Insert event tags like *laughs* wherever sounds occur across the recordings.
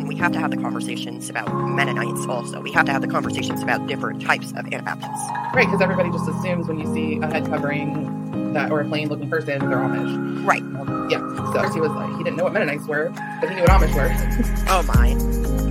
we have to have the conversations about Mennonites also. We have to have the conversations about different types of Anabaptists. Right, because everybody just assumes when you see a head covering that or a plain looking person, they're Amish. Right. Um, yeah. So he was like, he didn't know what Mennonites were, but he knew what Amish were. oh my.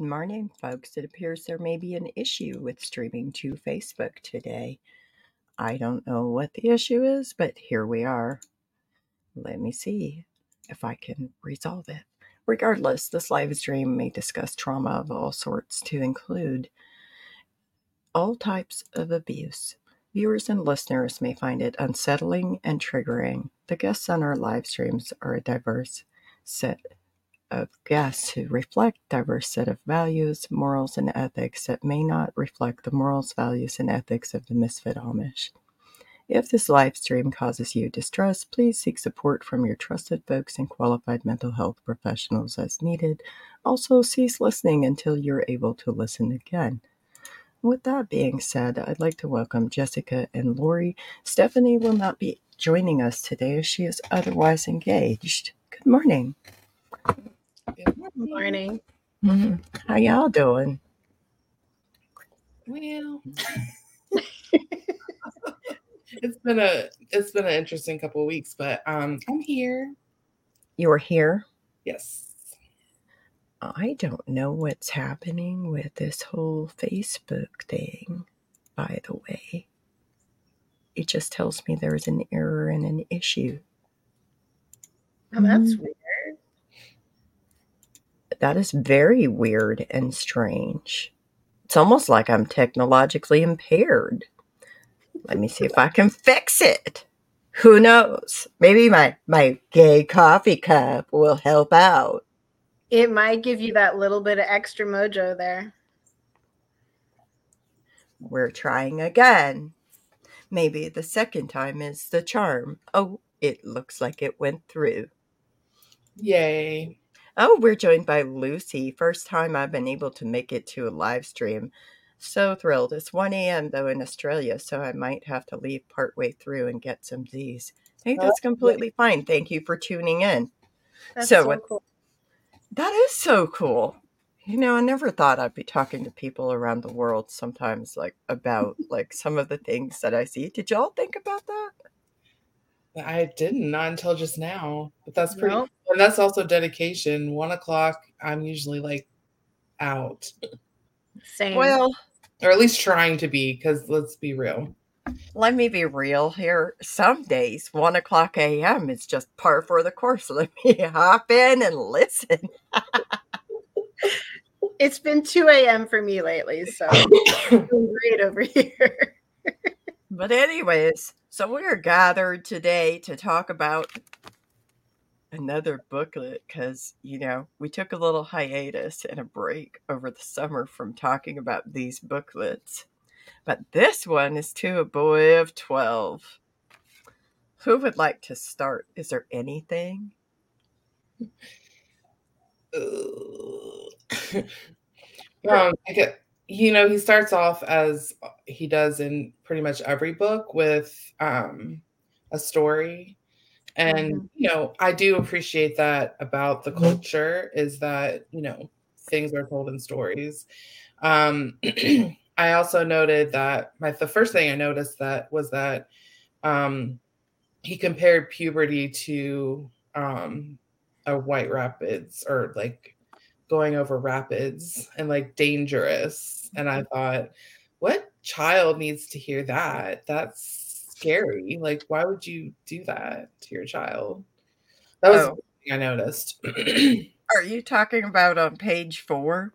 Morning, folks. It appears there may be an issue with streaming to Facebook today. I don't know what the issue is, but here we are. Let me see if I can resolve it. Regardless, this live stream may discuss trauma of all sorts to include all types of abuse. Viewers and listeners may find it unsettling and triggering. The guests on our live streams are a diverse set of guests who reflect diverse set of values, morals, and ethics that may not reflect the morals, values, and ethics of the misfit Amish. If this live stream causes you distress, please seek support from your trusted folks and qualified mental health professionals as needed. Also, cease listening until you're able to listen again. With that being said, I'd like to welcome Jessica and Lori. Stephanie will not be joining us today as she is otherwise engaged. Good morning. Good morning. Mm-hmm. How y'all doing? Well, *laughs* it's been a it's been an interesting couple of weeks, but um, I'm here. You're here. Yes. I don't know what's happening with this whole Facebook thing. By the way, it just tells me there's an error and an issue. Oh, that's weird. That is very weird and strange. It's almost like I'm technologically impaired. Let me see if I can fix it. Who knows? Maybe my, my gay coffee cup will help out. It might give you that little bit of extra mojo there. We're trying again. Maybe the second time is the charm. Oh, it looks like it went through. Yay. Oh, we're joined by Lucy. First time I've been able to make it to a live stream. So thrilled. It's 1 a.m. though in Australia, so I might have to leave partway through and get some Z's. Hey, Oh, that's completely fine. Thank you for tuning in. That's So so, cool. That is so cool. You know, I never thought I'd be talking to people around the world sometimes like about *laughs* like some of the things that I see. Did y'all think about that? I didn't not until just now, but that's pretty. Nope. And that's also dedication. One o'clock, I'm usually like out, Same. Well, or at least trying to be. Because let's be real. let me be real here. Some days, 1 o'clock a.m. is just par for the course. *laughs* Let me hop in and listen. *laughs* it's been 2 a.m. for me lately, so *coughs* doing great over here. *laughs* But, anyways, so we're gathered today to talk about another booklet because, you know, we took a little hiatus and a break over the summer from talking about these booklets. But this one is to a boy of 12. Who would like to start? Is there anything? um, *laughs* get, you know, he starts off as he does in pretty much every book with um, a story. And, Mhm. you know, I do appreciate that about the culture is that, you know, things are told in stories. Um, *clears throat* I also noted that my the first thing I noticed that was that um, he compared puberty to um, a white rapids or like going over rapids and like dangerous. And I thought, what child needs to hear that? That's scary. Like, why would you do that to your child? That was Oh. I noticed. *clears throat* Are you talking about on page four?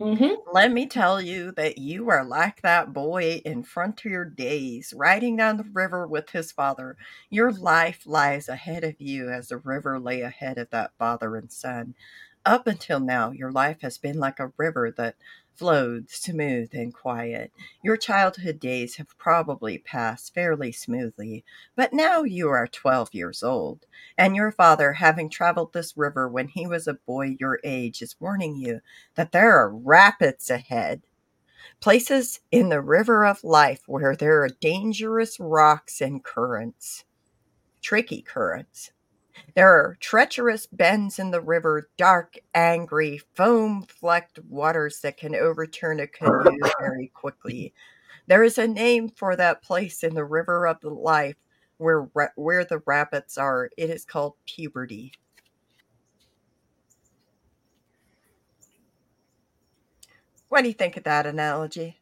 hmm Let me tell you that you are like that boy in Frontier Days, riding down the river with his father. Your life lies ahead of you as the river lay ahead of that father and son. Up until now, your life has been like a river that flowed smooth and quiet. Your childhood days have probably passed fairly smoothly, but now you are 12 years old, and your father, having traveled this river when he was a boy your age, is warning you that there are rapids ahead. Places in the river of life where there are dangerous rocks and currents, tricky currents. There are treacherous bends in the river, dark, angry, foam flecked waters that can overturn a canoe very quickly. There is a name for that place in the river of the life where, where the rapids are. It is called puberty. What do you think of that analogy?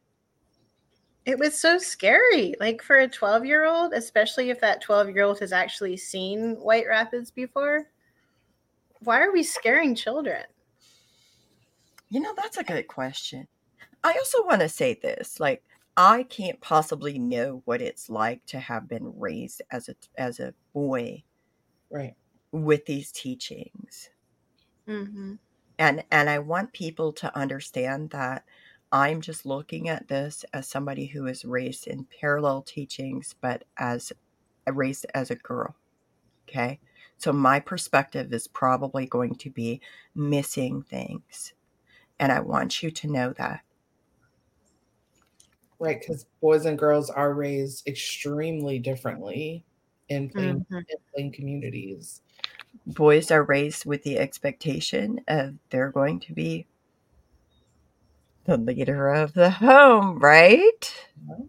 It was so scary, like for a 12 year old, especially if that 12 year old has actually seen White Rapids before. Why are we scaring children? You know, that's a good question. I also want to say this like, I can't possibly know what it's like to have been raised as a as a boy, right, with these teachings. Mm-hmm. And and I want people to understand that I'm just looking at this as somebody who is raised in parallel teachings, but as raised as a girl. Okay. So my perspective is probably going to be missing things. And I want you to know that. Right. Because boys and girls are raised extremely differently in plain, mm-hmm. in plain communities. Boys are raised with the expectation of they're going to be the leader of the home, right? Mm-hmm.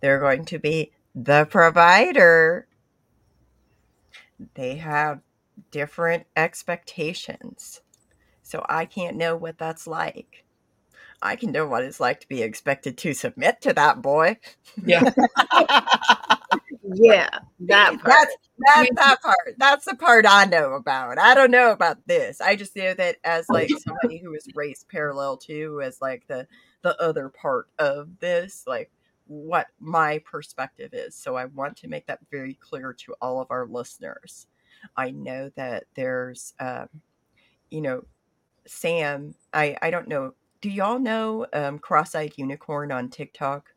They're going to be the provider. They have different expectations. So I can't know what that's like. I can know what it's like to be expected to submit to that boy. Yeah. *laughs* yeah, that part. That's that's that part. That's the part I know about. I don't know about this. I just know that as like somebody who was raised parallel to as like the the other part of this, like what my perspective is. So I want to make that very clear to all of our listeners. I know that there's um, you know, Sam, I I don't know. Do y'all know um Cross-eyed Unicorn on TikTok?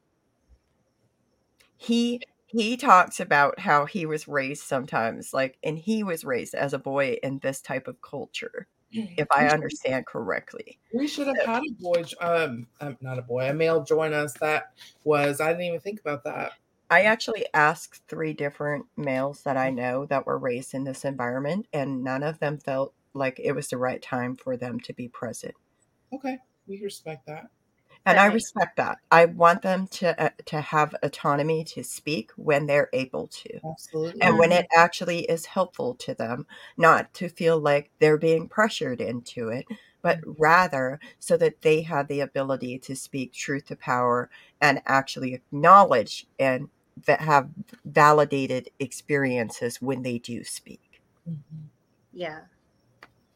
He he talks about how he was raised sometimes like and he was raised as a boy in this type of culture if i understand correctly. we should have had a boy um, um not a boy a male join us that was i didn't even think about that. I actually asked three different males that i know that were raised in this environment and none of them felt like it was the right time for them to be present. Okay we respect that and I respect that. I want them to uh, to have autonomy to speak when they're able to, absolutely, and when it actually is helpful to them, not to feel like they're being pressured into it, but mm-hmm. rather so that they have the ability to speak truth to power and actually acknowledge and that have validated experiences when they do speak. Mm-hmm. Yeah.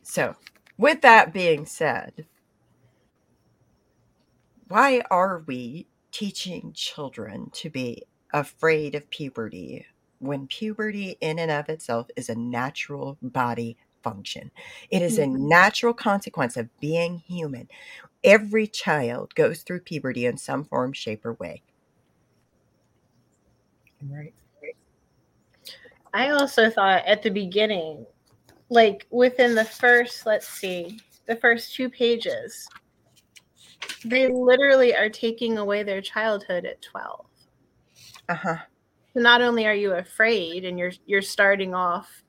So, with that being said, why are we teaching children to be afraid of puberty when puberty in and of itself is a natural body function? It is a mm-hmm. natural consequence of being human. Every child goes through puberty in some form shape or way. Right. I also thought at the beginning like within the first let's see the first two pages they literally are taking away their childhood at 12. Uh-huh. So not only are you afraid and you're you're starting off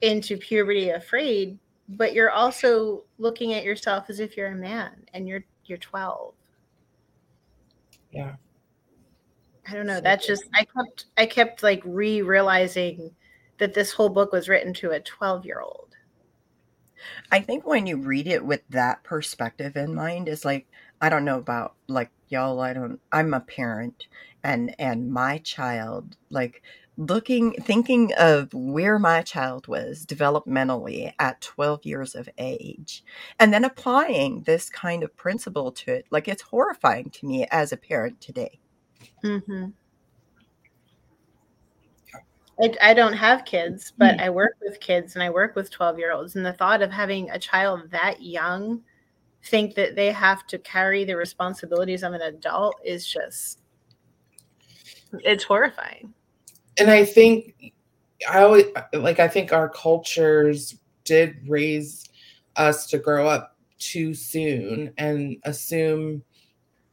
into puberty afraid, but you're also looking at yourself as if you're a man and you're you're 12. Yeah. I don't know. So That's just I kept I kept like re-realizing that this whole book was written to a 12 year old. I think when you read it with that perspective in mind is like I don't know about like y'all I don't I'm a parent and and my child like looking thinking of where my child was developmentally at 12 years of age and then applying this kind of principle to it like it's horrifying to me as a parent today mm-hmm. I, I don't have kids, but mm. I work with kids and I work with 12 year olds. And the thought of having a child that young think that they have to carry the responsibilities of an adult is just, it's horrifying. And I think, I always like, I think our cultures did raise us to grow up too soon and assume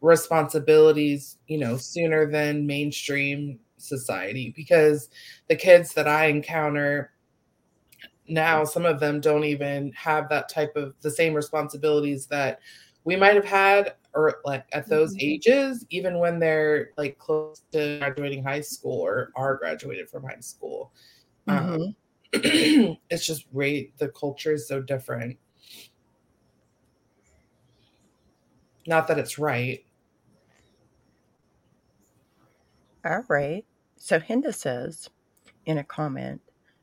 responsibilities, you know, sooner than mainstream society because the kids that I encounter now, some of them don't even have that type of the same responsibilities that we might have had or like at those mm-hmm. ages, even when they're like close to graduating high school or are graduated from high school. Mm-hmm. Um, *clears throat* it's just great. The culture is so different. Not that it's right. All right. So Hinda says in a comment,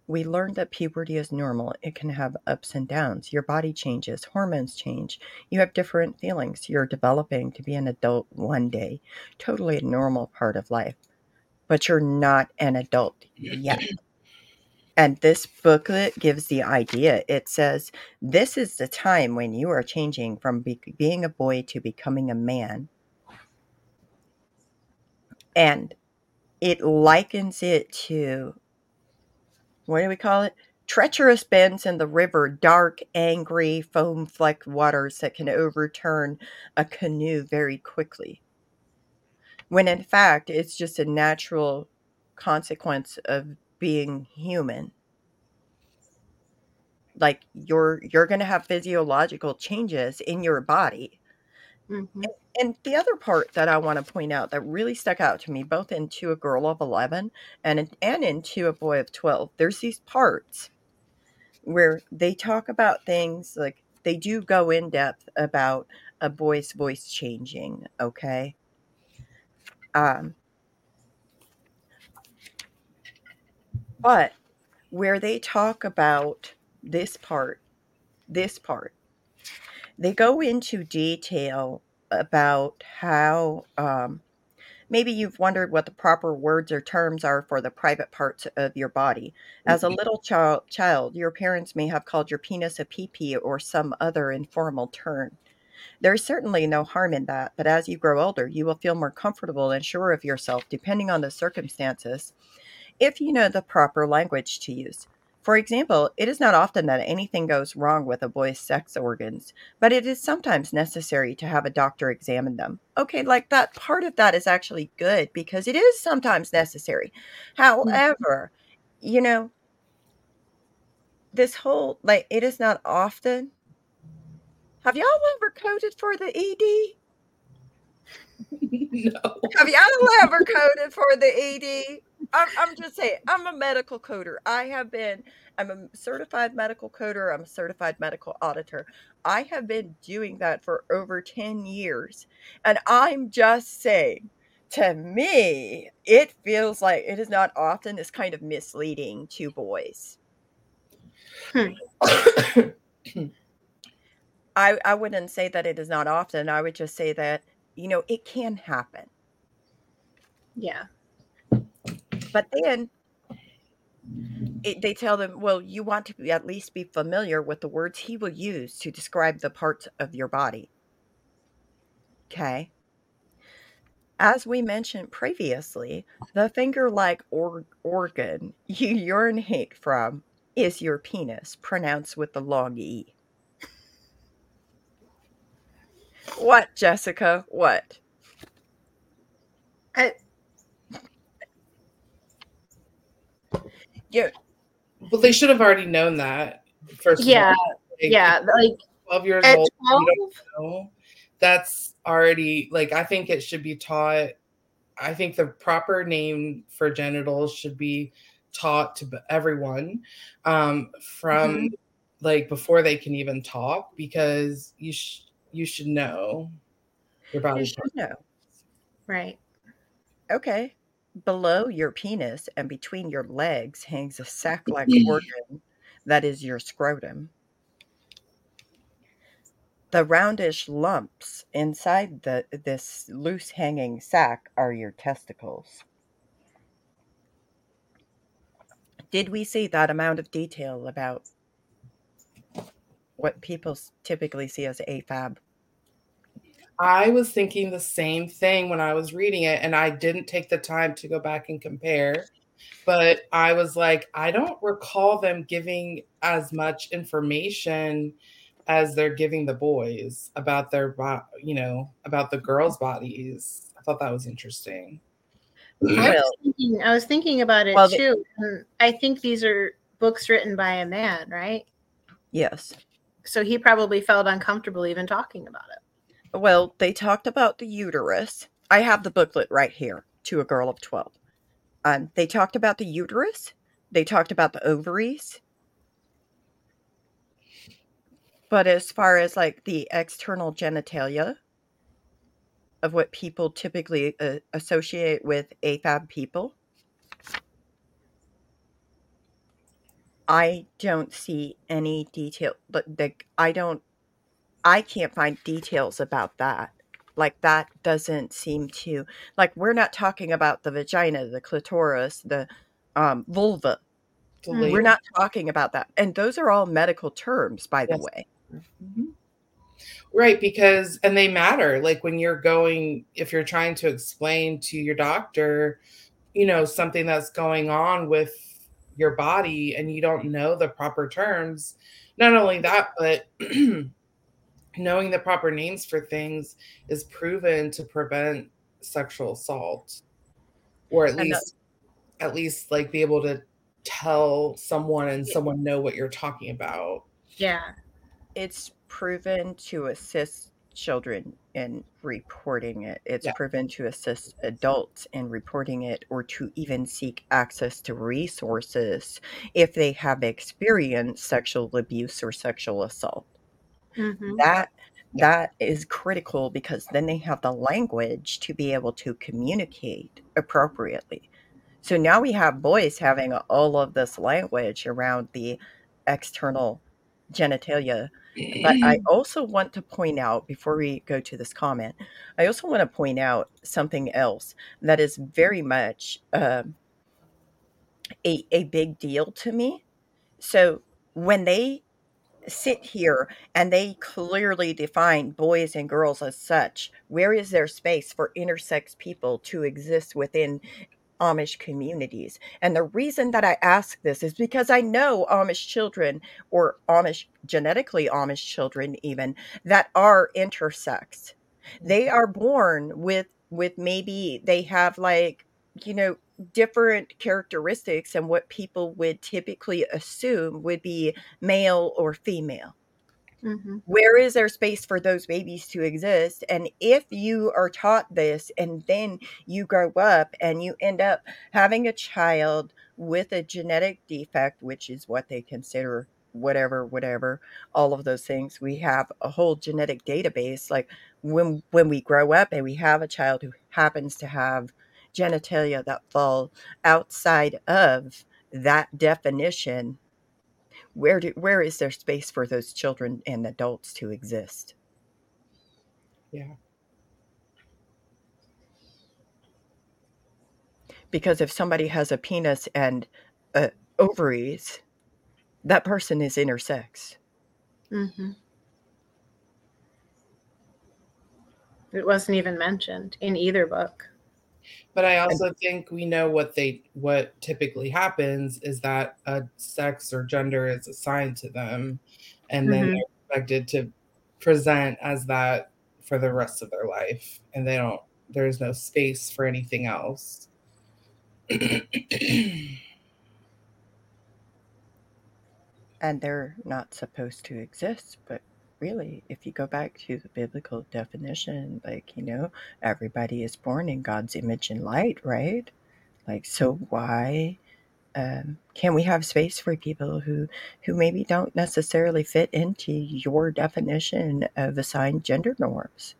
we learned that puberty is normal. It can have ups and downs. Your body changes, hormones change. You have different feelings. You're developing to be an adult one day. Totally a normal part of life. But you're not an adult yet. *clears throat* And this booklet gives the idea. It says, This is the time when you are changing from be- being a boy to becoming a man. And it likens it to what do we call it? Treacherous bends in the river, dark, angry, foam flecked waters that can overturn a canoe very quickly. When in fact, it's just a natural consequence of being human. Like you're you're going to have physiological changes in your body. Mm-hmm. And the other part that I want to point out that really stuck out to me, both into a girl of 11 and, and into a boy of 12, there's these parts where they talk about things like they do go in depth about a boy's voice changing, okay? Um, but where they talk about this part, this part, they go into detail about how um, maybe you've wondered what the proper words or terms are for the private parts of your body. As a mm-hmm. little child, child, your parents may have called your penis a pee or some other informal term. There is certainly no harm in that, but as you grow older, you will feel more comfortable and sure of yourself, depending on the circumstances, if you know the proper language to use. For example, it is not often that anything goes wrong with a boy's sex organs, but it is sometimes necessary to have a doctor examine them. Okay, like that part of that is actually good because it is sometimes necessary. Mm-hmm. However, you know, this whole like it is not often. Have y'all ever coded for the ED? No. *laughs* Have y'all ever coded for the ED? I'm, I'm just saying, I'm a medical coder. I have been, I'm a certified medical coder. I'm a certified medical auditor. I have been doing that for over 10 years. And I'm just saying, to me, it feels like it is not often this kind of misleading to boys. Hmm. *coughs* I, I wouldn't say that it is not often. I would just say that, you know, it can happen. Yeah. But then it, they tell them, well, you want to be, at least be familiar with the words he will use to describe the parts of your body. Okay. As we mentioned previously, the finger like or- organ you urinate from is your penis, pronounced with the long E. What, Jessica? What? I, Yeah. Well, they should have already known that. First, yeah, like, yeah, like twelve years old. 12? That's already like I think it should be taught. I think the proper name for genitals should be taught to everyone um, from mm-hmm. like before they can even talk because you sh- you should know your body. You should know, right? Okay. Below your penis and between your legs hangs a sac like *clears throat* organ that is your scrotum. The roundish lumps inside the, this loose hanging sac are your testicles. did we see that amount of detail about what people typically see as AFAB? I was thinking the same thing when I was reading it, and I didn't take the time to go back and compare. But I was like, I don't recall them giving as much information as they're giving the boys about their, you know, about the girls' bodies. I thought that was interesting. I was thinking, I was thinking about it well, too. The, I think these are books written by a man, right? Yes. So he probably felt uncomfortable even talking about it. Well, they talked about the uterus. I have the booklet right here to a girl of 12. Um, they talked about the uterus. They talked about the ovaries. But as far as like the external genitalia of what people typically uh, associate with AFAB people, I don't see any detail. But the, I don't, I can't find details about that. Like that doesn't seem to like we're not talking about the vagina, the clitoris, the um, vulva. Mm-hmm. We're not talking about that, and those are all medical terms, by the way. Mm-hmm. Right, because and they matter. Like when you're going, if you're trying to explain to your doctor, you know, something that's going on with your body and you don't know the proper terms. Not only that, but *clears throat* knowing the proper names for things is proven to prevent sexual assault or at least at least like be able to tell someone and someone know what you're talking about yeah it's proven to assist children in reporting it it's yeah. proven to assist adults in reporting it or to even seek access to resources if they have experienced sexual abuse or sexual assault Mm-hmm. That that is critical because then they have the language to be able to communicate appropriately. So now we have boys having all of this language around the external genitalia. But I also want to point out before we go to this comment, I also want to point out something else that is very much uh, a, a big deal to me. So when they sit here and they clearly define boys and girls as such. Where is there space for intersex people to exist within Amish communities? And the reason that I ask this is because I know Amish children or Amish, genetically Amish children, even that are intersex. Mm. They are born with with maybe they have like you know different characteristics and what people would typically assume would be male or female. Mm-hmm. Where is there space for those babies to exist? And if you are taught this and then you grow up and you end up having a child with a genetic defect, which is what they consider whatever whatever all of those things we have a whole genetic database like when when we grow up and we have a child who happens to have genitalia that fall outside of that definition, where do, where is there space for those children and adults to exist? Yeah. Because if somebody has a penis and uh, ovaries, that person is intersex. Mm-hmm. It wasn't even mentioned in either book. But I also think we know what they what typically happens is that a sex or gender is assigned to them, and mm-hmm. then they're expected to present as that for the rest of their life, and they don't. There's no space for anything else. and they're not supposed to exist, but really, if you go back to the biblical definition, like, you know, everybody is born in God's image and light, right? Like, so why um, can we have space for people who who maybe don't necessarily fit into your definition of assigned gender norms?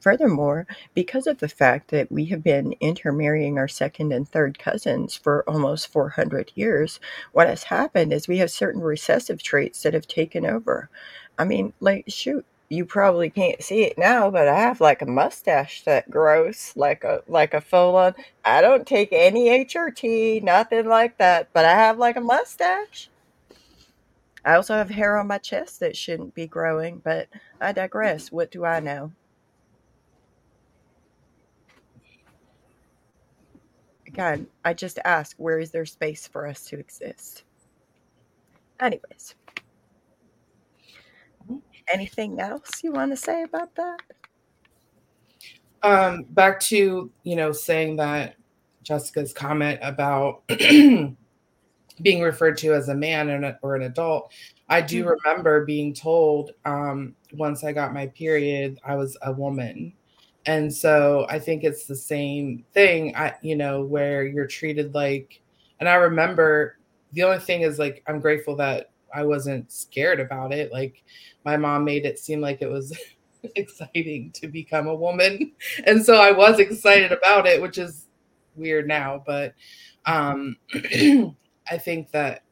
Furthermore, because of the fact that we have been intermarrying our second and third cousins for almost 400 years, what has happened is we have certain recessive traits that have taken over. I mean, like, shoot, you probably can't see it now, but I have like a mustache that grows like a like a full on. I don't take any HRT, nothing like that, but I have like a mustache. I also have hair on my chest that shouldn't be growing, but I digress. What do I know? Again, I just ask, where is there space for us to exist? Anyways, anything else you want to say about that? Um, back to you know saying that Jessica's comment about *clears throat* being referred to as a man or an adult. I do mm-hmm. remember being told um, once I got my period, I was a woman. And so I think it's the same thing, I, you know, where you're treated like, and I remember the only thing is like, I'm grateful that I wasn't scared about it. Like my mom made it seem like it was *laughs* exciting to become a woman. And so I was excited about it, which is weird now, but um *clears throat* I think that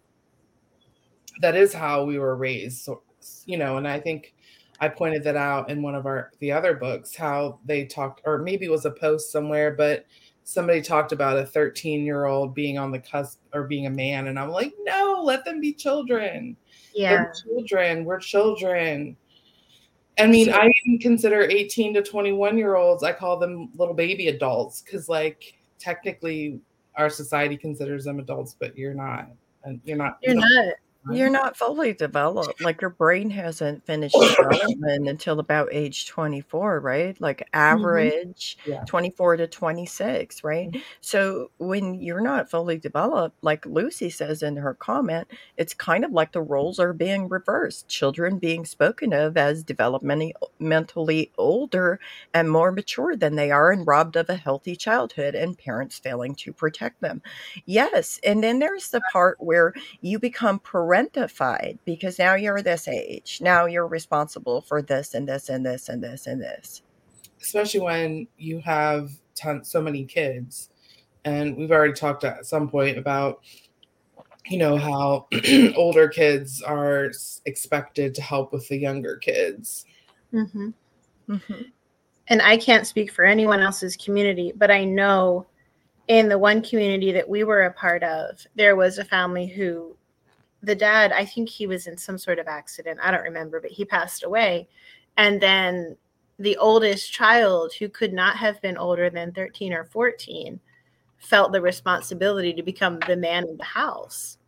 that is how we were raised. So, you know, and I think I pointed that out in one of our the other books how they talked or maybe it was a post somewhere, but somebody talked about a 13 year old being on the cusp or being a man and i'm like no let them be children. Yeah. They're children we're children. I mean i even consider 18 to 21 year olds i call them little baby adults because like technically our society considers them adults but you're not and you're not you're not you're not fully developed. Like your brain hasn't finished development until about age 24, right? Like mm-hmm. average mm-hmm. yeah. 24 to 26, right? Mm-hmm. So when you're not fully developed, like Lucy says in her comment, it's kind of like the roles are being reversed. Children being spoken of as developmentally older and more mature than they are and robbed of a healthy childhood and parents failing to protect them. Yes. And then there's the part where you become parental parentified because now you're this age. Now you're responsible for this and this and this and this and this. Especially when you have ton- so many kids. And we've already talked at some point about, you know, how *clears throat* older kids are expected to help with the younger kids. Mm-hmm. Mm-hmm. And I can't speak for anyone else's community, but I know in the one community that we were a part of, there was a family who the dad, I think he was in some sort of accident. I don't remember, but he passed away. And then the oldest child, who could not have been older than 13 or 14, felt the responsibility to become the man in the house.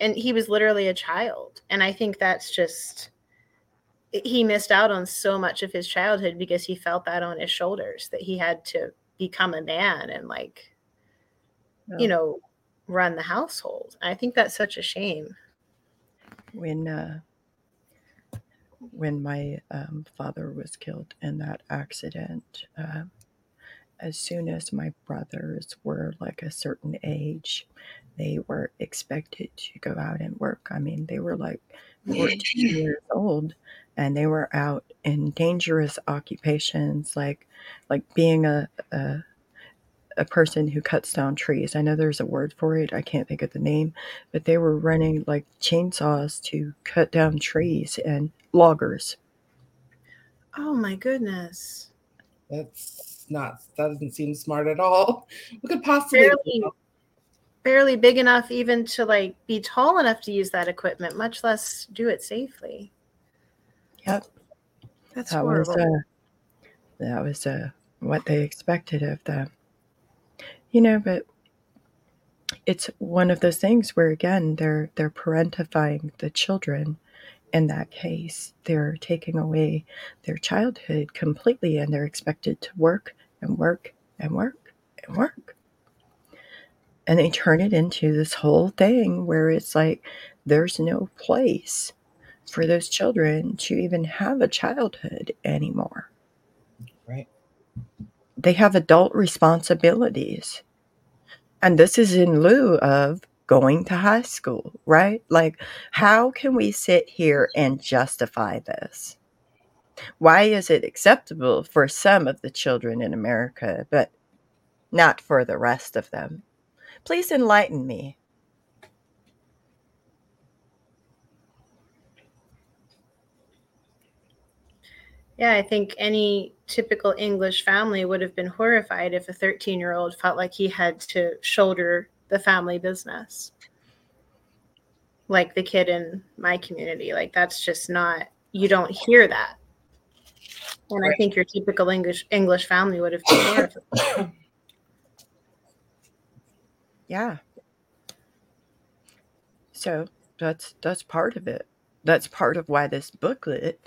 And he was literally a child. And I think that's just, he missed out on so much of his childhood because he felt that on his shoulders that he had to become a man and, like, yeah. you know, run the household. I think that's such a shame. When uh, when my um, father was killed in that accident, uh, as soon as my brothers were like a certain age, they were expected to go out and work. I mean, they were like 14 *laughs* years old and they were out in dangerous occupations like like being a, a a person who cuts down trees. I know there's a word for it. I can't think of the name, but they were running like chainsaws to cut down trees and loggers. Oh my goodness. That's not that doesn't seem smart at all. What could possibly barely, barely big enough even to like be tall enough to use that equipment, much less do it safely. Yep. That's that horrible. was uh, that was uh, what they expected of them. You know, but it's one of those things where again they're they're parentifying the children. In that case they're taking away their childhood completely and they're expected to work and work and work and work. And they turn it into this whole thing where it's like there's no place for those children to even have a childhood anymore. Right they have adult responsibilities. And this is in lieu of going to high school, right? Like, how can we sit here and justify this? Why is it acceptable for some of the children in America, but not for the rest of them? Please enlighten me. Yeah, I think any typical English family would have been horrified if a 13 year old felt like he had to shoulder the family business. Like the kid in my community. Like, that's just not, you don't hear that. And right. I think your typical English English family would have been horrified. *coughs* yeah. So that's that's part of it. That's part of why this booklet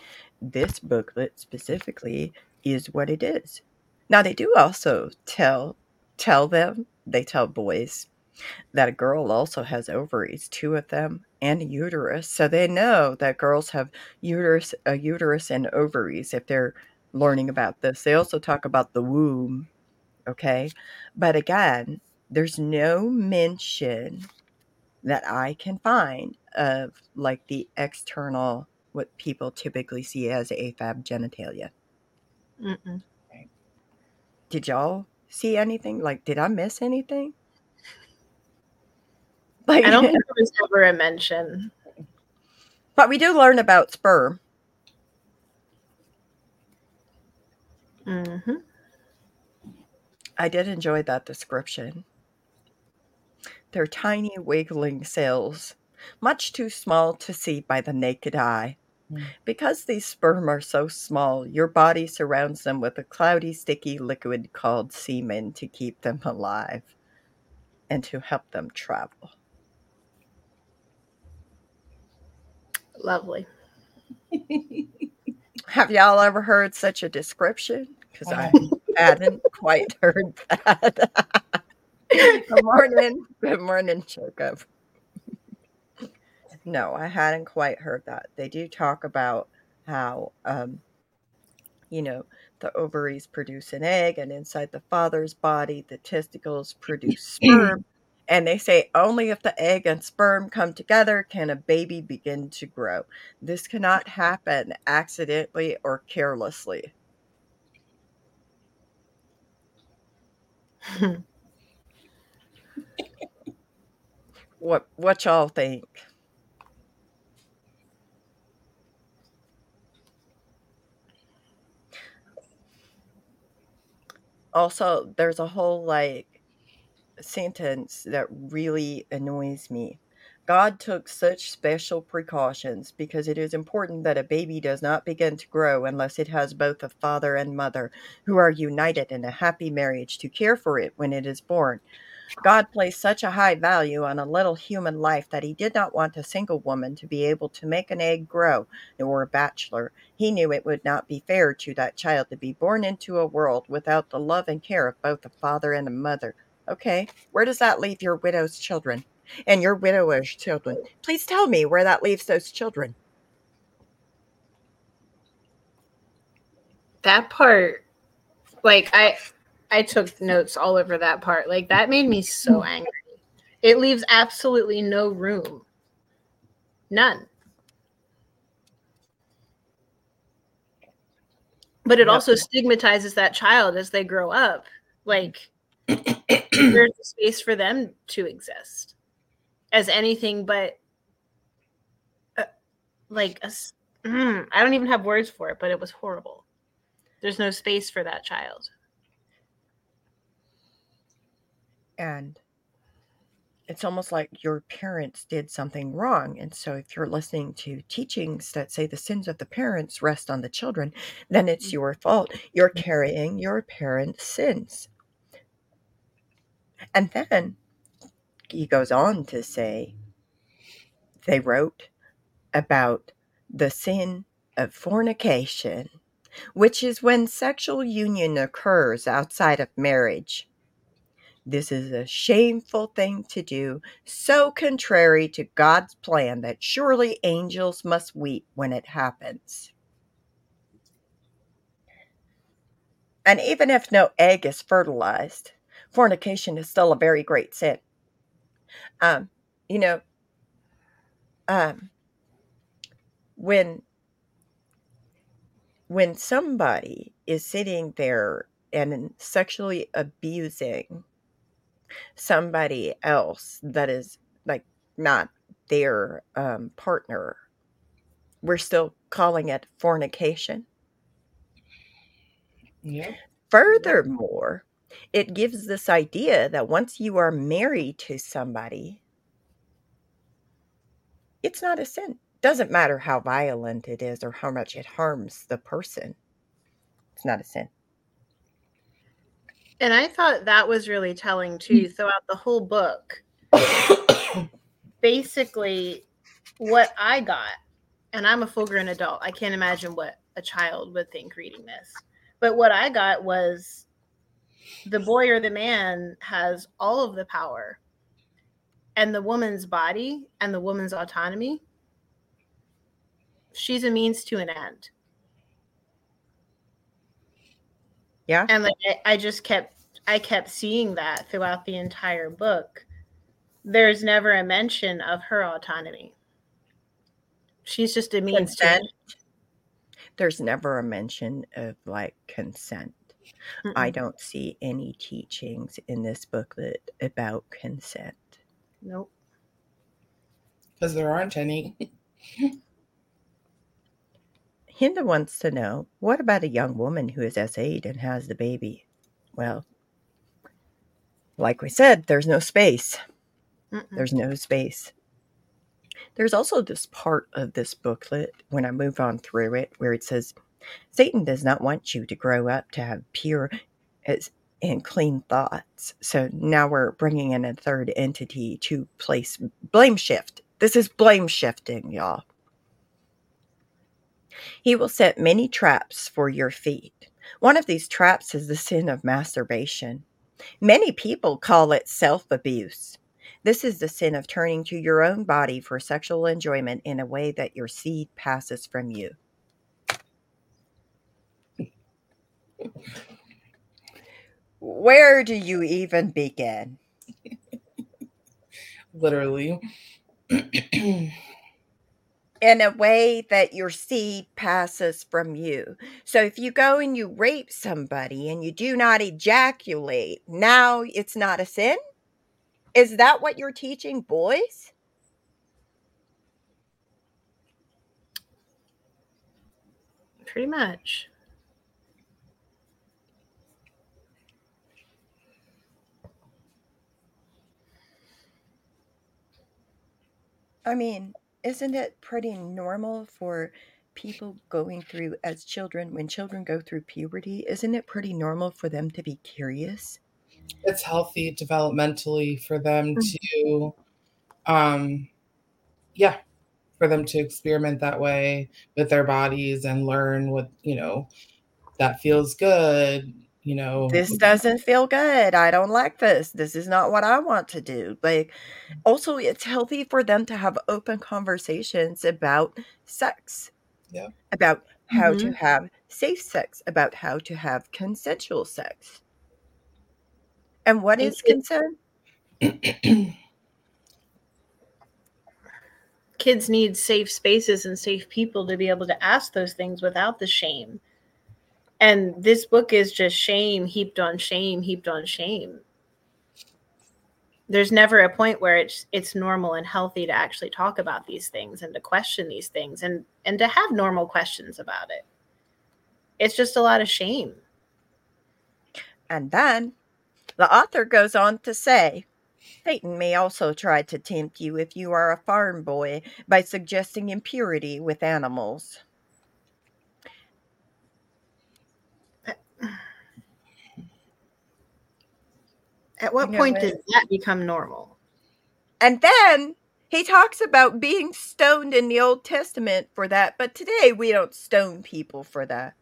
this booklet specifically is what it is. Now they do also tell tell them, they tell boys that a girl also has ovaries, two of them, and a uterus. So they know that girls have uterus a uterus and ovaries if they're learning about this. They also talk about the womb, okay? But again, there's no mention that I can find of like the external what people typically see as AFAB genitalia. Mm-mm. Did y'all see anything? Like, did I miss anything? *laughs* Like, I don't think *laughs* there was ever a mention. But we do learn about sperm. Mm-hmm. I did enjoy that description. They're tiny wiggling cells, much too small to see by the naked eye. Mm. Because these sperm are so small, your body surrounds them with a cloudy, sticky liquid called semen to keep them alive and to help them travel. Lovely. Have y'all ever heard such a description? Because I *laughs* hadn't quite heard that. *laughs* Good morning. Good morning, Jacob. No, I hadn't quite heard that. They do talk about how, um, you know, the ovaries produce an egg, and inside the father's body, the testicles produce sperm. *clears throat* and they say only if the egg and sperm come together can a baby begin to grow. This cannot happen accidentally or carelessly. *laughs* what what y'all think? Also, there's a whole like sentence that really annoys me. God took such special precautions because it is important that a baby does not begin to grow unless it has both a father and mother who are united in a happy marriage to care for it when it is born. God placed such a high value on a little human life that he did not want a single woman to be able to make an egg grow nor a bachelor. He knew it would not be fair to that child to be born into a world without the love and care of both a father and a mother. Okay, where does that leave your widow's children? And your widower's children? Please tell me where that leaves those children. That part, like, I I took notes all over that part. Like that made me so mm. angry. It leaves absolutely no room. None. But it yep. also stigmatizes that child as they grow up. Like *clears throat* there's a space for them to exist as anything but uh, like a, mm, I don't even have words for it, but it was horrible. There's no space for that child. And it's almost like your parents did something wrong. And so, if you're listening to teachings that say the sins of the parents rest on the children, then it's mm. your fault. You're carrying your parents' sins. And then he goes on to say they wrote about the sin of fornication, which is when sexual union occurs outside of marriage this is a shameful thing to do, so contrary to God's plan that surely angels must weep when it happens. And even if no egg is fertilized, fornication is still a very great sin. Um, you know, um, when when somebody is sitting there and sexually abusing somebody else that is like not their um, partner, we're still calling it fornication. Yep. Furthermore, it gives this idea that once you are married to somebody, it's not a sin. Doesn't matter how violent it is or how much it harms the person. It's not a sin. And I thought that was really telling too mm. throughout the whole book. *coughs* Basically, what I got, and I'm a full grown adult, I can't imagine what a child would think reading this. But what I got was the boy or the man has all of the power, and the woman's body and the woman's autonomy, she's a means to an end. Yeah. And like I, I just kept I kept seeing that throughout the entire book. There's never a mention of her autonomy. She's just a means to. There's never a mention of like consent. Mm-mm. I don't see any teachings in this booklet about consent. Nope. Because there aren't any. *laughs* Hinda wants to know what about a young woman who is S8 and has the baby? Well, like we said, there's no space. Mm-mm. There's no space. There's also this part of this booklet when I move on through it where it says Satan does not want you to grow up to have pure and clean thoughts. So now we're bringing in a third entity to place blame shift. This is blame shifting, y'all. He will set many traps for your feet. One of these traps is the sin of masturbation. Many people call it self abuse. This is the sin of turning to your own body for sexual enjoyment in a way that your seed passes from you. Where do you even begin? Literally. *clears throat* in a way that your seed passes from you. So if you go and you rape somebody and you do not ejaculate, now it's not a sin? Is that what you're teaching boys? Pretty much. I mean, isn't it pretty normal for people going through as children when children go through puberty isn't it pretty normal for them to be curious it's healthy developmentally for them Mm. to um yeah for them to experiment that way with their bodies and learn what you know that feels good you know this doesn't feel good i don't like this this is not what i want to do like also it's healthy for them to have open conversations about sex Yeah. about how to Mhm. have safe sex about how to have consensual sex and what is consent Kids need safe spaces and safe people to be able to ask those things without the shame. And this book is just shame heaped on shame heaped on shame. There's never a point where it's it's normal and healthy to actually talk about these things and to question these things and and to have normal questions about it. It's just a lot of shame. And then the author goes on to say Satan may also try to tempt you if you are a farm boy by suggesting impurity with animals. At what You know point does that become normal? And then he talks about being stoned in the Old Testament for that, but today we don't stone people for that.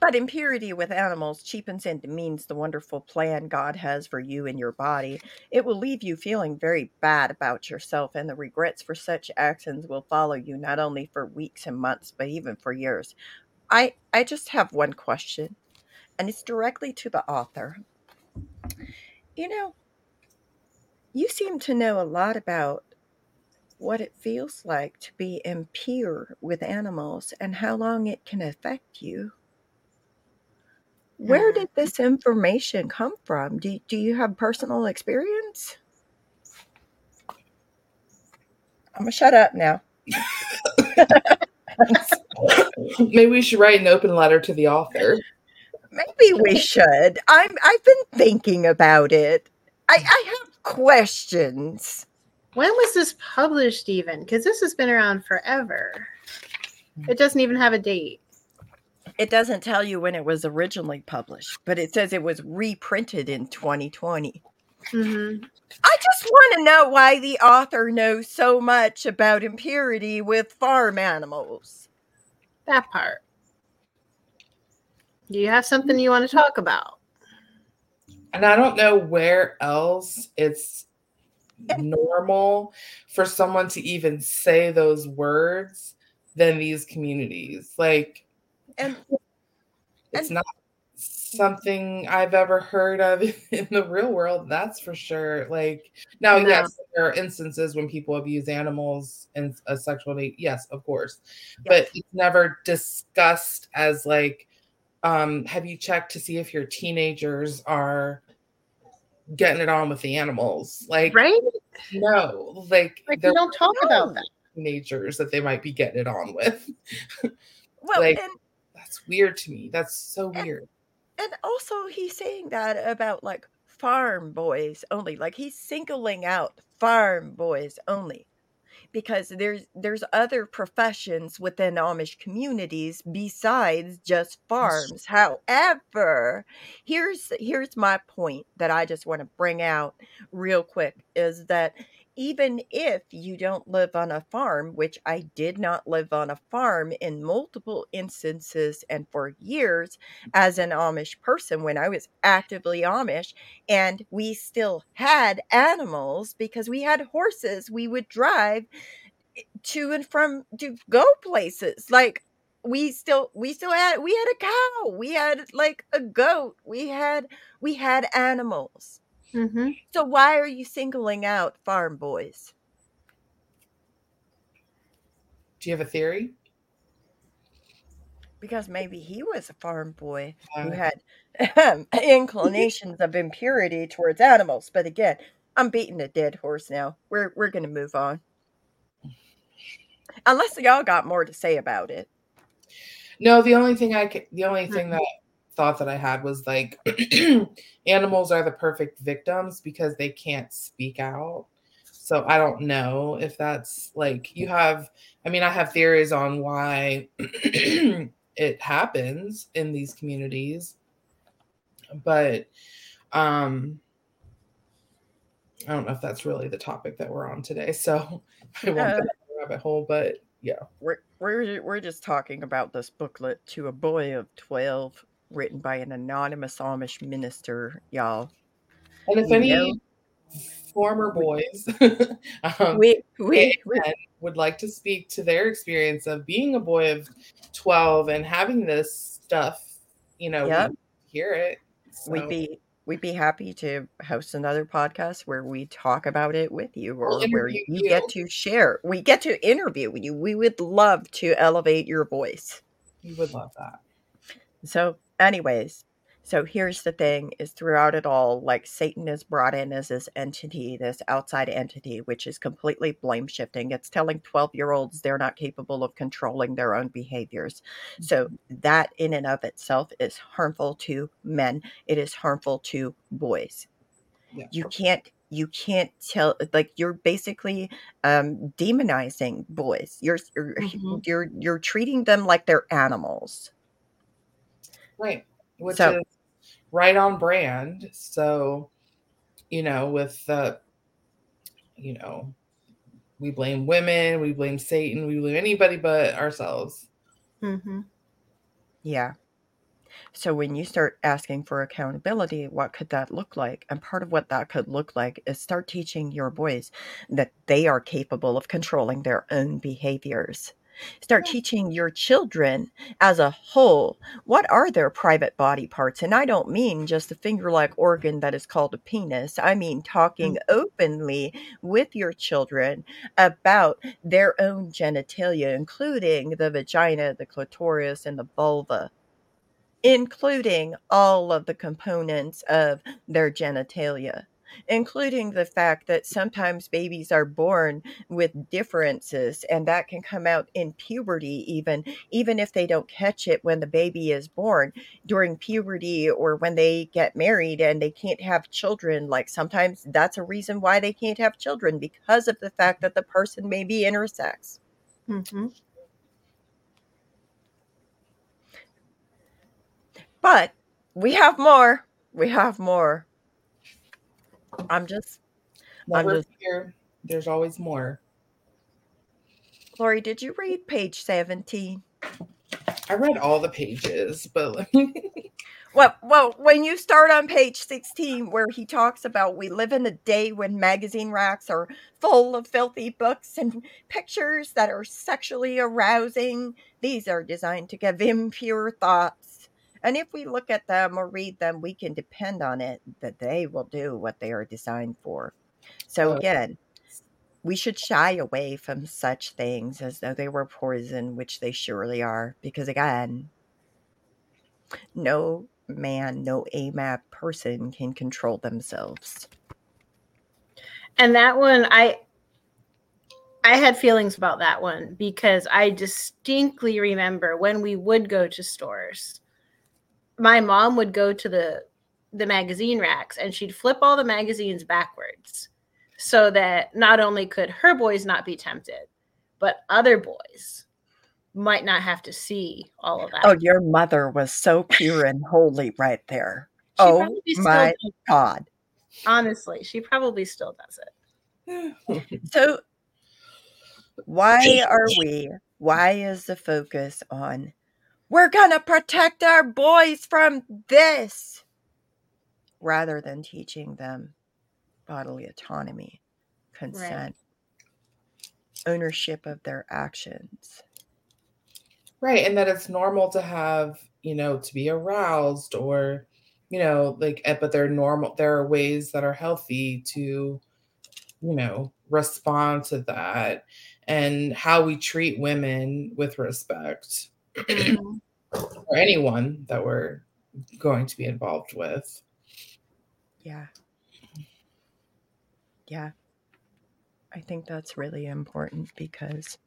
But impurity with animals cheapens and demeans the wonderful plan God has for you and your body. It will leave you feeling very bad about yourself, and the regrets for such actions will follow you not only for weeks and months, but even for years. I, I just have one question, and it's directly to the author. You know, you seem to know a lot about what it feels like to be impure with animals and how long it can affect you. Where Mhm. did this information come from? Do, do you have personal experience? I'm gonna shut up now. *laughs* Maybe we should write an open letter to the author. Maybe we should. I'm I've been thinking about it. I, I have questions. When was this published, even? Because this has been around forever. It doesn't even have a date. It doesn't tell you when it was originally published, but it says it was reprinted in 2020. Mm-hmm. I just want to know why the author knows so much about impurity with farm animals. That part. Do you have something you want to talk about? And I don't know where else it's normal for someone to even say those words than these communities. Like, And it's And- not something I've ever heard of *laughs* in the real world, that's for sure. Like, now, No. yes, there are instances when people abuse animals in a sexual. Yes, of course. But it's never discussed as like, um, have you checked to see if your teenagers are getting it on with the animals? Like, Right? no, like, Like they're don't talk about No. that. teenagers that they might be getting it on with. *laughs* well, Like- and That's weird to me. That's so weird. and also he's saying that about like farm boys only. Like he's singling out farm boys only. Because there's there's other professions within Amish communities besides just farms. However, here's here's my point that I just want to bring out real quick is that even if you don't live on a farm, which I did not live on a farm in multiple instances and for years as an Amish person when I was actively Amish, and we still had animals because we had horses we would drive eh, to and from to go places. Like we still we still had we had a cow, we had like a goat, we had we had animals. Mm-hmm. So why are you singling out farm boys? Do you have a theory? Because maybe he was a farm boy who Uh, had *laughs* inclinations of impurity towards animals. But again, I'm beating a dead horse now. We're we're gonna move on. Unless y'all got more to say about it. no, the only thing I could, the only thing Mhm. that thought that I had was like *clears throat* animals are the perfect victims because they can't speak out. So I don't know if that's like you have. I mean, I have theories on why *clears throat* it happens in these communities, but um, I don't know if that's really the topic that we're on today. So *laughs* I won't Uh, go down the rabbit hole, but yeah. We're we're we're just talking about this booklet to a boy of twelve, written by an anonymous Amish minister, y'all. And if any know? former boys *laughs* um, We we, we would like to speak to their experience of being a boy of 12 and having this stuff, you know, Yep. hear it. we'd be we'd be happy to host another podcast where we talk about it with you or We'll where interview you get to share we get to interview you we would love to elevate your voice we would love that. so anyways so here's the thing is throughout it all like satan is brought in as this entity this outside entity which is completely blame shifting. It's telling 12 year olds they're not capable of controlling their own behaviors. So that in and of itself is harmful to men. It is harmful to boys. Yeah. you can't you can't tell like you're basically um demonizing boys. You're you're, *laughs* Mhm. you're you're treating them like they're animals Right. Which So- is right on brand. So, you know, with the, you know, we blame women, we blame Satan, we blame anybody but ourselves. Mm-hmm. Yeah. So when you start asking for accountability, what could that look like? And part of what that could look like is start teaching your boys that they are capable of controlling their own behaviors. Start teaching your children as a whole what are their private body parts. And I don't mean just the finger like organ that is called a penis. I mean talking mm. openly with your children about their own genitalia, including the vagina, the clitoris, and the vulva including all of the components of their genitalia. Including the fact that sometimes babies are born with differences and that can come out in puberty even even if they don't catch it when the baby is born. During puberty or when they get married and they can't have children like sometimes that's a reason why they can't have children because of the fact that the person may be intersex. Mm-hmm. but we have more. We have more i'm just I'm just- fear, there's always more. lori did you read page 17 I read all the pages, but *laughs* Well, well, when you start on page 16, where he talks about we live in a day when magazine racks are full of filthy books and pictures that are sexually arousing, these are designed to give impure thoughts. And if we look at them or read them, we can depend on it that they will do what they are designed for. So, again, we should shy away from such things as though they were poison, which they surely are, because again, no man, no AMAB person can control themselves. And that one, I I had feelings about that one because I distinctly remember when we would go to stores, my mom would go to the the magazine racks and she'd flip all the magazines backwards so that not only could her boys not be tempted, but other boys might not have to see all of that. Oh, your mother was so pure and holy right there. *laughs* She oh my God. honestly, she probably still does it. *laughs* So, why are we, why is the focus on we're going to protect our boys from this rather than teaching them bodily autonomy, consent, ownership of their actions? right, and that it's normal to have, you know, to be aroused or, you know, like, eh, but they're normal. There are ways that are healthy to, you know, respond to that, and how we treat women with respect, *clears throat* or anyone that we're going to be involved with. Yeah. Yeah. I think that's really important because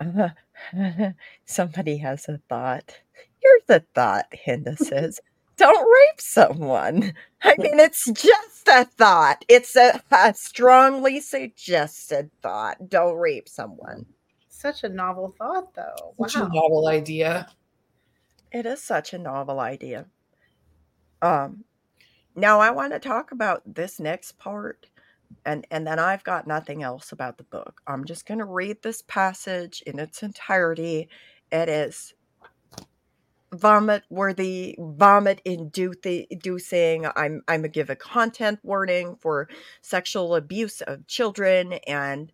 uh, *laughs* somebody has a thought. Here's a thought, Hinda *laughs* says. Don't rape someone. I mean, it's just a thought. It's a, a strongly suggested thought. Don't rape someone. Such a novel thought, though. Such a novel idea. It is such a novel idea. Um, now I want to talk about this next part, and and then I've got nothing else about the book. I'm just going to read this passage in its entirety. It is vomit worthy, vomit inducing. I'm I'm gonna give a content warning for sexual abuse of children and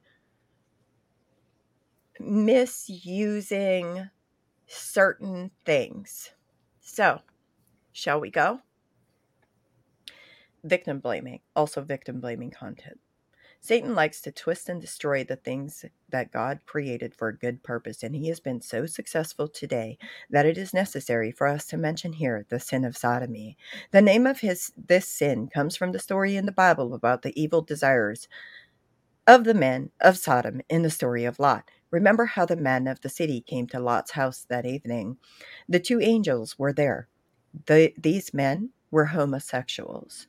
misusing certain things. So, shall we go? Victim blaming, also victim blaming content. Satan likes to twist and destroy the things that God created for a good purpose, and he has been so successful today that it is necessary for us to mention here the sin of sodomy. The name of his this sin comes from the story in the Bible about the evil desires of the men of Sodom in the story of Lot. Remember how the men of the city came to Lot's house that evening? The two angels were there. The, these men were homosexuals.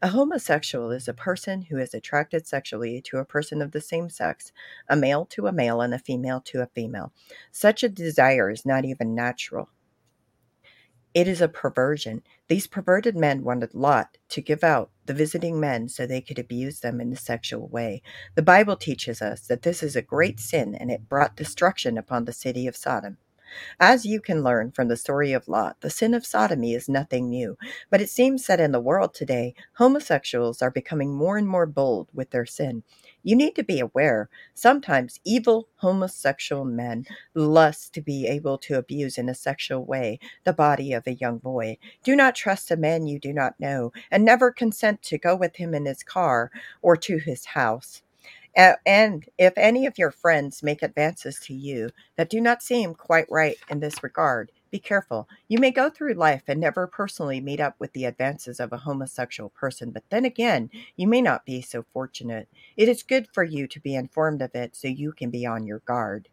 A homosexual is a person who is attracted sexually to a person of the same sex, a male to a male and a female to a female. Such a desire is not even natural. It is a perversion. These perverted men wanted Lot to give out the visiting men so they could abuse them in a sexual way. The Bible teaches us that this is a great sin and it brought destruction upon the city of Sodom. As you can learn from the story of Lot, the sin of sodomy is nothing new, but it seems that in the world today, homosexuals are becoming more and more bold with their sin. You need to be aware. Sometimes evil homosexual men lust to be able to abuse in a sexual way the body of a young boy. Do not trust a man you do not know, and never consent to go with him in his car or to his house. And if any of your friends make advances to you that do not seem quite right in this regard, Be careful. You may go through life and never personally meet up with the advances of a homosexual person, but then again, you may not be so fortunate. It is good for you to be informed of it so you can be on your guard.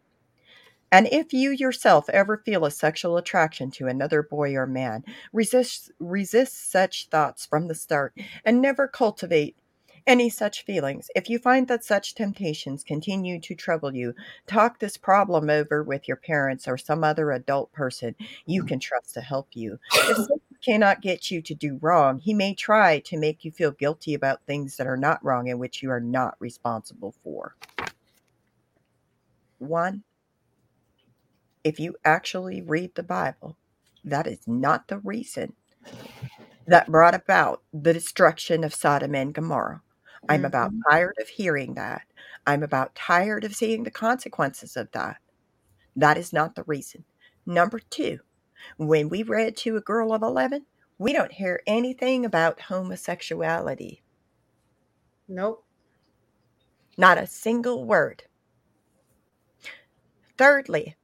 And if you yourself ever feel a sexual attraction to another boy or man, resist resist such thoughts from the start and never cultivate any such feelings. If you find that such temptations continue to trouble you, talk this problem over with your parents or some other adult person you mm-hmm. can trust to help you. If *laughs* Satan cannot get you to do wrong, he may try to make you feel guilty about things that are not wrong and which you are not responsible for. One, if you actually read the Bible, that is not the reason that brought about the destruction of Sodom and Gomorrah. I'm about Mhm. tired of hearing that. I'm about tired of seeing the consequences of that. That is not the reason. Number two, when we read to a girl of 11, we don't hear anything about homosexuality. Nope. Not a single word. Thirdly,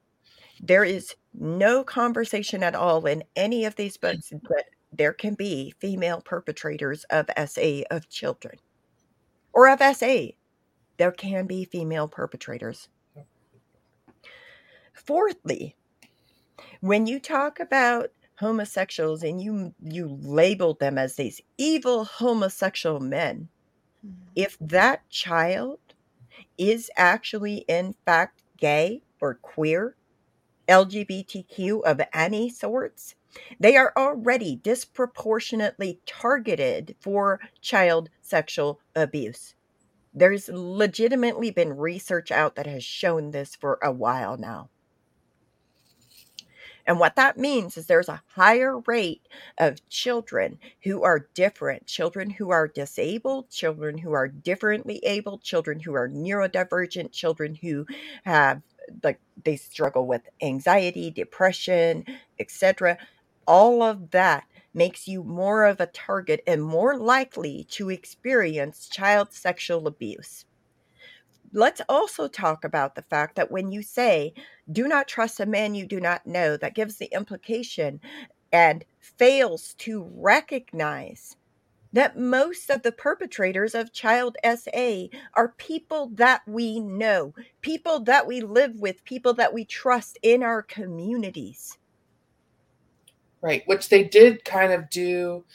there is no conversation at all in any of these books that there can be female perpetrators of SA of children or FSA, There can be female perpetrators. Fourthly, when you talk about homosexuals and you you label them as these evil homosexual men, hmm. if that child is actually in fact gay or queer, LGBTQ of any sorts, they are already disproportionately targeted for child sexual abuse. There's legitimately been research out that has shown this for a while now. And what that means is there's a higher rate of children who are different, children who are disabled, children who are differently able, children who are neurodivergent, children who have like they struggle with anxiety, depression, etc. All of that makes you more of a target and more likely to experience child sexual abuse. Let's also talk about the fact that when you say, do not trust a man you do not know, that gives the implication and fails to recognize that most of the perpetrators of child SA are people that we know, people that we live with, people that we trust in our communities. Right, which they did kind of do.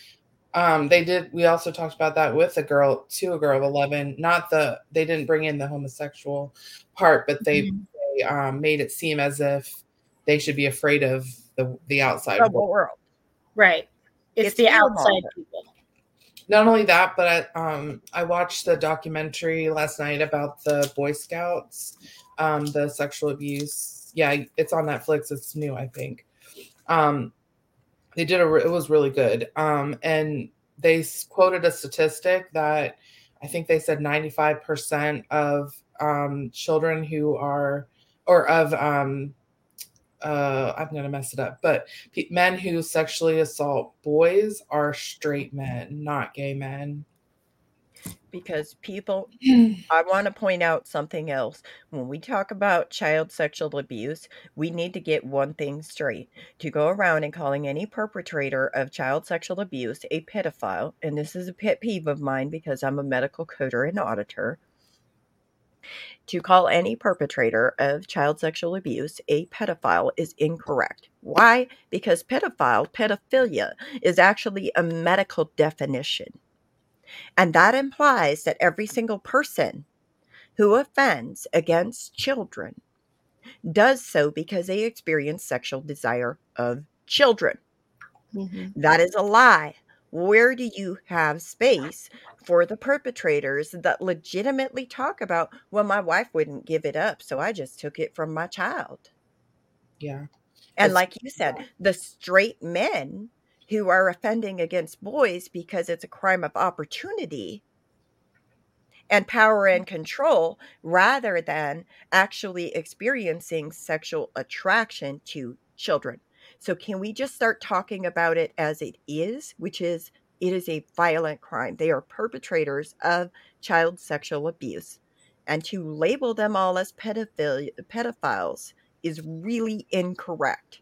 Um, they did. We also talked about that with a girl to a girl of eleven. Not the they didn't bring in the homosexual part, but they, Mhm. they um, made it seem as if they should be afraid of the the outside The world. world. Right. It's, It's the outside fear-mongering. people. Not only that, but I, um, I watched the documentary last night about the Boy Scouts, um, the sexual abuse. Yeah, it's on Netflix. It's new, I think. Um, they did a. It was really good. Um, and they quoted a statistic that I think they said ninety five percent of um, children who are, or of um, uh, I'm gonna mess it up, but men who sexually assault boys are straight men, not gay men. Because people, *sighs* I want to point out something else. When we talk about child sexual abuse, we need to get one thing straight. To go around and calling any perpetrator of child sexual abuse a pedophile, and this is a pet peeve of mine because I'm a medical coder and auditor. To call any perpetrator of child sexual abuse a pedophile is incorrect. Why? Because pedophile, pedophilia, is actually a medical definition. And that implies that every single person who offends against children does so because they experience sexual desire of children. Mm-hmm. That is a lie. Where do you have space for the perpetrators that legitimately talk about, well, my wife wouldn't give it up, so I just took it from my child? Yeah. And like you said, the straight men who are offending against boys because it's a crime of opportunity and power and control rather than actually experiencing sexual attraction to children. So, can we just start talking about it as it is, which is it is a violent crime? They are perpetrators of child sexual abuse. And to label them all as pedophile, pedophiles is really incorrect.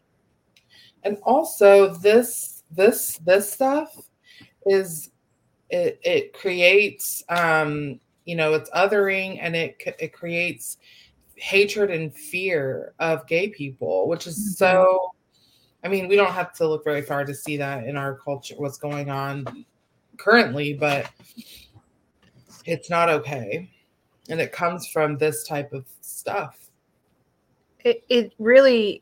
and also this this this stuff is it it creates um you know it's othering and it it creates hatred and fear of gay people which is mm-hmm. so i mean we don't have to look very far to see that in our culture what's going on currently but it's not okay and it comes from this type of stuff it, it really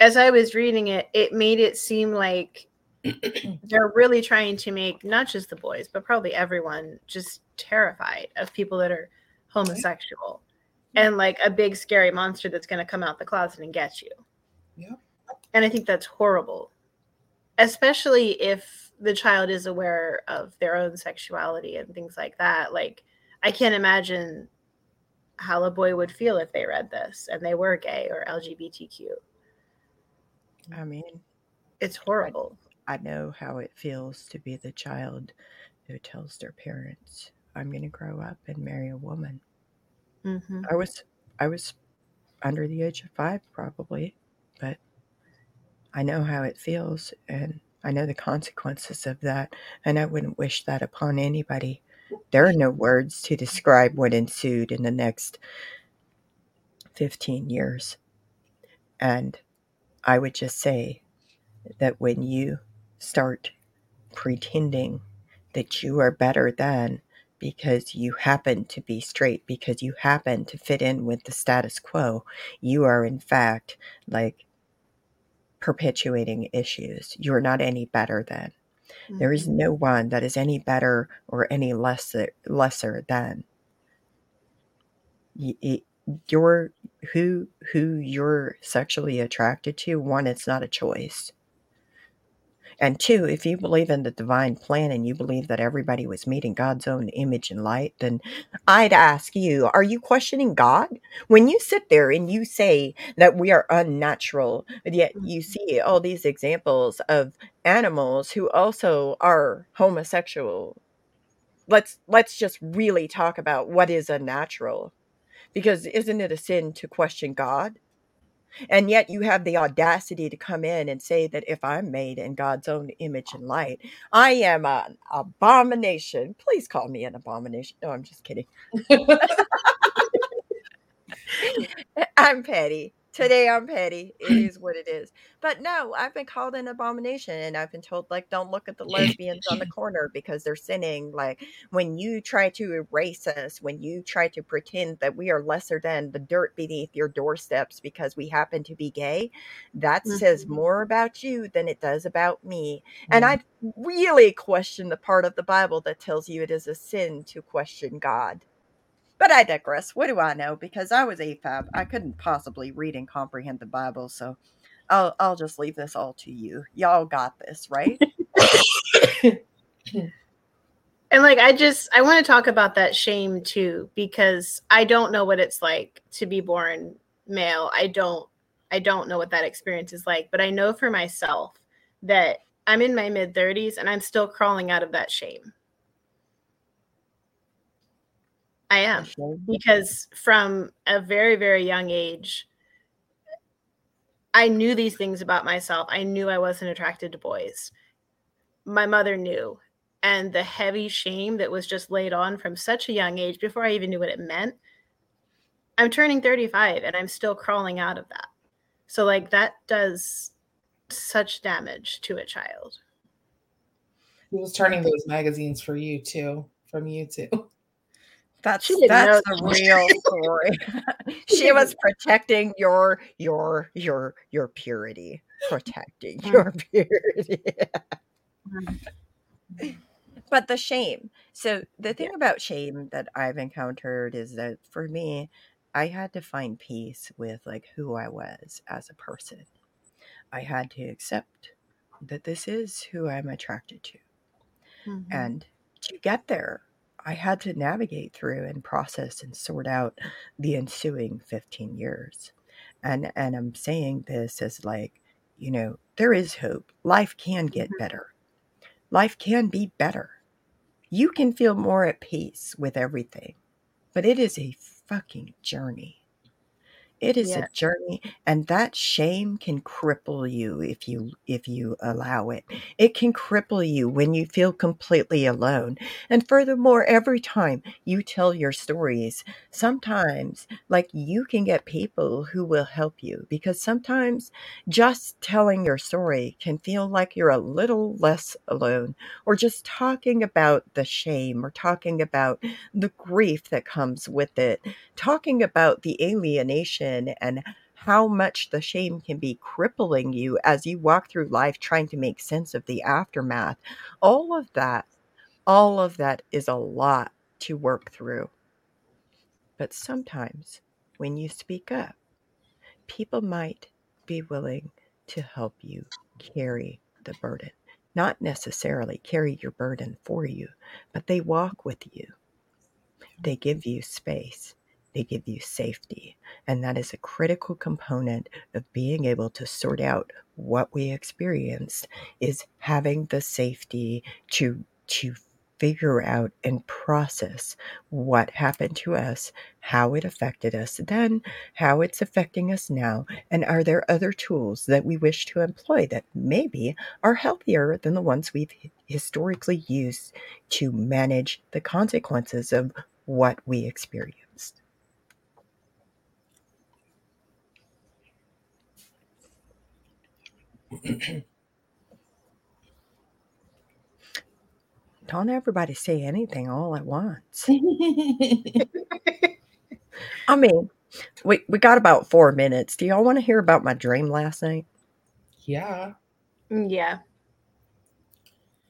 as i was reading it it made it seem like *clears throat* they're really trying to make not just the boys, but probably everyone just terrified of people that are homosexual and like a big scary monster that's going to come out the closet and get you. Yeah. And I think that's horrible, especially if the child is aware of their own sexuality and things like that. Like, I can't imagine how a boy would feel if they read this and they were gay or LGBTQ. I mean, it's horrible. I know how it feels to be the child who tells their parents, "I'm going to grow up and marry a woman." Mm-hmm. I was, I was under the age of five, probably, but I know how it feels, and I know the consequences of that, and I wouldn't wish that upon anybody. There are no words to describe what ensued in the next 15 years. And I would just say that when you start pretending that you are better than because you happen to be straight, because you happen to fit in with the status quo, you are in fact like perpetuating issues. You are not any better than. Mm-hmm. There is mm-hmm. no one that is any better or any lesser lesser than. You're who who you're sexually attracted to. One, it's not a choice. And two, if you believe in the divine plan and you believe that everybody was meeting God's own image and light, then I'd ask you, are you questioning God? When you sit there and you say that we are unnatural, yet you mm-hmm. see all these examples of animals who also are homosexual. Let's let's just really talk about what is unnatural. Because isn't it a sin to question God? And yet you have the audacity to come in and say that if I'm made in God's own image and light, I am an abomination. Please call me an abomination. No, I'm just kidding. *laughs* *laughs* I'm petty. Today I'm petty. It *clears throat* is what it is. But no, I've been called an abomination and I've been told like don't look at the *laughs* lesbians on the corner because they're sinning. Like when you try to erase us, when you try to pretend that we are lesser than the dirt beneath your doorsteps because we happen to be gay, that mm-hmm. says more about you than it does about me. Mm-hmm. And I really question the part of the Bible that tells you it is a sin to question God. But I digress. What do I know? Because I was AFAB. I couldn't possibly read and comprehend the Bible, so I'll I'll just leave this all to you. Y'all got this, right? *coughs* and like I just I want to talk about that shame too because I don't know what it's like to be born male. I don't I don't know what that experience is like, but I know for myself that I'm in my mid 30s and I'm still crawling out of that shame. I am because from a very very young age I knew these things about myself. I knew I wasn't attracted to boys. My mother knew and the heavy shame that was just laid on from such a young age before I even knew what it meant. I'm turning 35 and I'm still crawling out of that. So like that does such damage to a child. He was turning those magazines for you too, from you too. *laughs* That's that's the real story. she was *laughs* *laughs* protecting your your your your purity, protecting mm. your *laughs* purity. Mm. but the shame. So the thing yeah. about shame that I've encountered is that for me, I had to find peace with like who I was as a person. I had to accept that this is who I'm attracted to. Mm-hmm. And to get there, I had to navigate through and process and sort out the ensuing 15 years. And and I'm saying this as like, you know, there is hope. Life can get mm-hmm. better. Life can be better. You can feel more at peace with everything. But it is a fucking journey. It is Yeah. a journey and that shame can cripple you if you if you allow it. It can cripple you when you feel completely alone. And furthermore, every time you tell your stories, sometimes like you can get people who will help you because sometimes just telling your story can feel like you're a little less alone or just talking about the shame or talking about the grief that comes with it talking about the alienation and how much the shame can be crippling you as you walk through life trying to make sense of the aftermath. All of that, all of that is a lot to work through. But sometimes when you speak up, people might be willing to help you carry the burden. Not necessarily carry your burden for you, but they walk with you. They give you space they give you safety. And that is a critical component of being able to sort out what we experienced is having the safety to to figure out and process what happened to us, how it affected us then, how it's affecting us now, and are there other tools that we wish to employ that maybe are healthier than the ones we've historically used to manage the consequences of what we experienced. *clears throat* Don't everybody say anything all at once. *laughs* I mean, we, we got about four minutes. Do y'all want to hear about my dream last night? yeah. Mm, Yeah.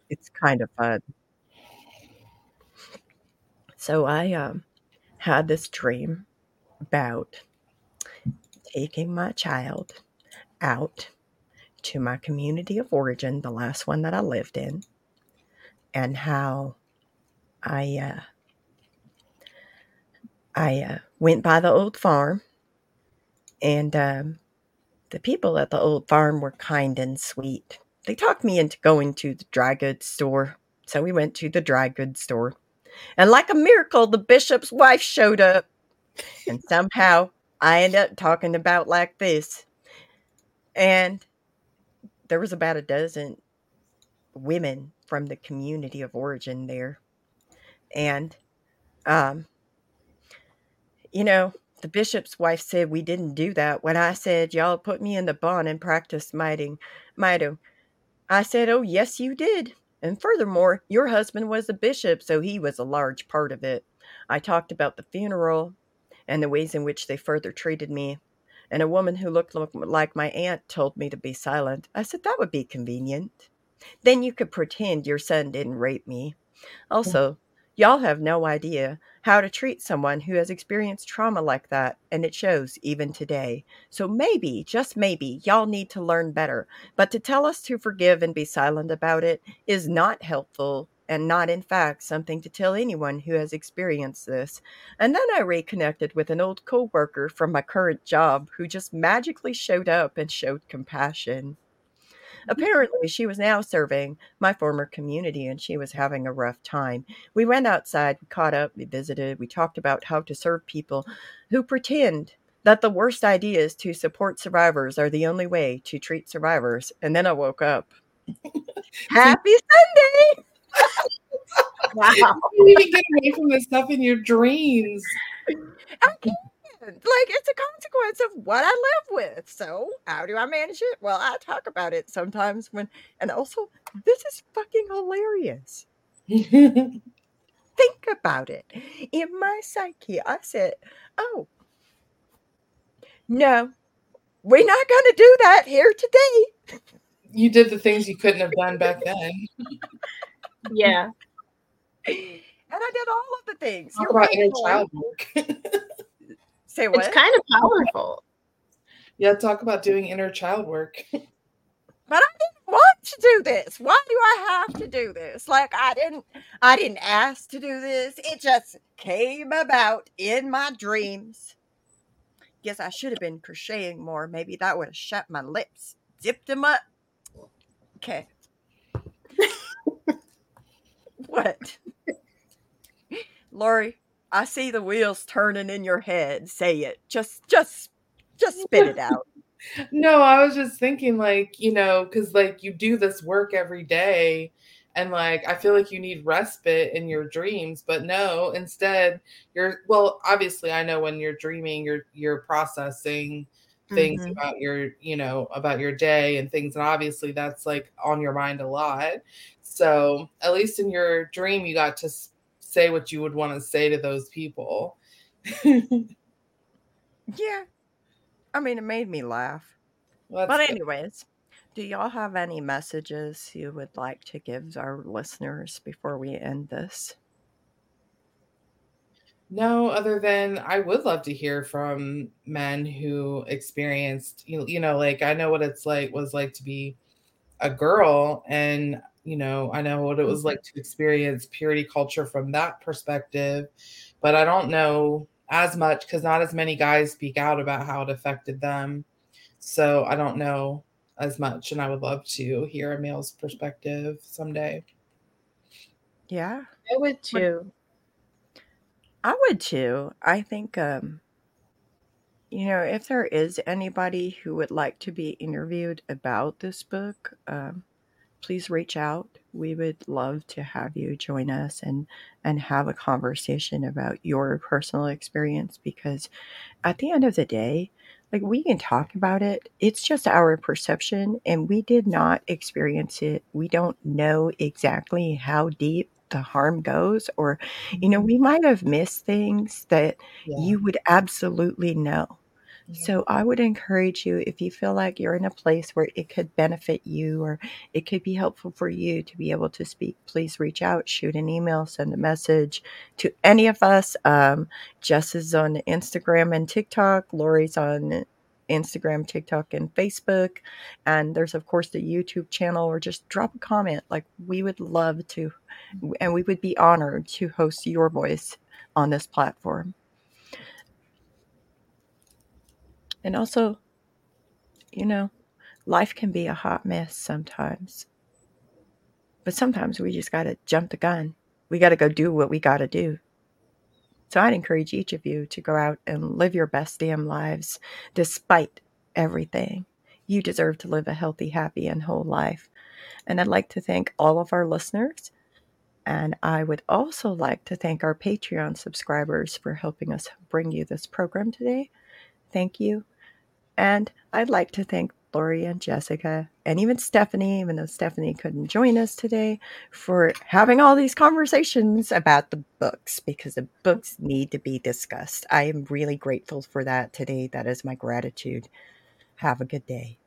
It's kind of fun. So I um, had this dream about taking my child out to my community of origin, the last one that I lived in, and how I uh, I uh, went by the old farm, and um, the people at the old farm were kind and sweet. They talked me into going to the dry goods store, so we went to the dry goods store, and like a miracle, the bishop's wife showed up, and somehow I ended up talking about like this, and there was about a dozen women from the community of origin there. And, um, you know, the bishop's wife said we didn't do that. When I said, y'all put me in the bond and practice mighting, mighty, I said, oh, yes, you did. And furthermore, your husband was a bishop, so he was a large part of it. I talked about the funeral and the ways in which they further treated me. And a woman who looked like my aunt told me to be silent. I said, that would be convenient. Then you could pretend your son didn't rape me. Also, y'all have no idea how to treat someone who has experienced trauma like that, and it shows even today. So maybe, just maybe, y'all need to learn better. But to tell us to forgive and be silent about it is not helpful and not, in fact, something to tell anyone who has experienced this. And then I reconnected with an old coworker from my current job who just magically showed up and showed compassion. Mm-hmm. Apparently, she was now serving my former community and she was having a rough time. We went outside, we caught up, we visited, we talked about how to serve people who pretend that the worst ideas to support survivors are the only way to treat survivors. And then I woke up. *laughs* Happy Sunday! Wow. You to get away from this stuff in your dreams. I can't. Like, it's a consequence of what I live with. So, how do I manage it? Well, I talk about it sometimes when, and also, this is fucking hilarious. Think about it. In my psyche, I said, oh, no, we're not going to do that here today. you did the things you couldn't have done back then. *laughs* Yeah. And I did all of the things. Talk You're about right, inner child work. *laughs* Say what? It's kind of powerful. yeah, talk about doing inner child work. *laughs* but I didn't want to do this. Why do I have to do this? Like I didn't I didn't ask to do this. It just came about in my dreams. Guess I should have been crocheting more. Maybe that would have shut my lips, zipped them up. Okay. What? Lori, I see the wheels turning in your head. Say it. Just just Just spit it out. *laughs* no, I was just thinking, like, you know, because like you do this work every day, and like I feel like you need respite in your dreams, but no, instead you're well, obviously I know when you're dreaming, you're you're processing things mm-hmm. about your, you know, about your day and things, and obviously that's like on your mind a lot. So at least in your dream, you got to say what you would want to say to those people. *laughs* *laughs* yeah. I mean, it made me laugh. Well, but, anyways, good. do y'all have any messages you would like to give our listeners before we end this? No, other than I would love to hear from men who experienced, you know, you know, like I know what it's like was like to be a girl and you know, I know what it was mm-hmm. like to experience purity culture from that perspective, but I don't know as much because not as many guys speak out about how it affected them. So I don't know as much, and I would love to hear a male's perspective someday. Yeah, I would too. I would too. I think, um, you know, if there is anybody who would like to be interviewed about this book, um, please reach out. We would love to have you join us and and have a conversation about your personal experience because at the end of the day, like we can talk about it. It's just our perception and we did not experience it. We don't know exactly how deep the harm goes or you know, mm-hmm. we might have missed things that yeah. you would absolutely know. So I would encourage you if you feel like you're in a place where it could benefit you or it could be helpful for you to be able to speak, please reach out, shoot an email, send a message to any of us. Um, Jess is on Instagram and TikTok, Lori's on Instagram, TikTok, and Facebook. And there's, of course, the YouTube channel, or just drop a comment. Like, we would love to, and we would be honored to host your voice on this platform. And also, you know, life can be a hot mess sometimes. But sometimes we just got to jump the gun. We got to go do what we got to do. So I'd encourage each of you to go out and live your best damn lives despite everything. You deserve to live a healthy, happy, and whole life. And I'd like to thank all of our listeners. And I would also like to thank our Patreon subscribers for helping us bring you this program today. Thank you. And I'd like to thank Lori and Jessica, and even Stephanie, even though Stephanie couldn't join us today, for having all these conversations about the books because the books need to be discussed. I am really grateful for that today. That is my gratitude. Have a good day.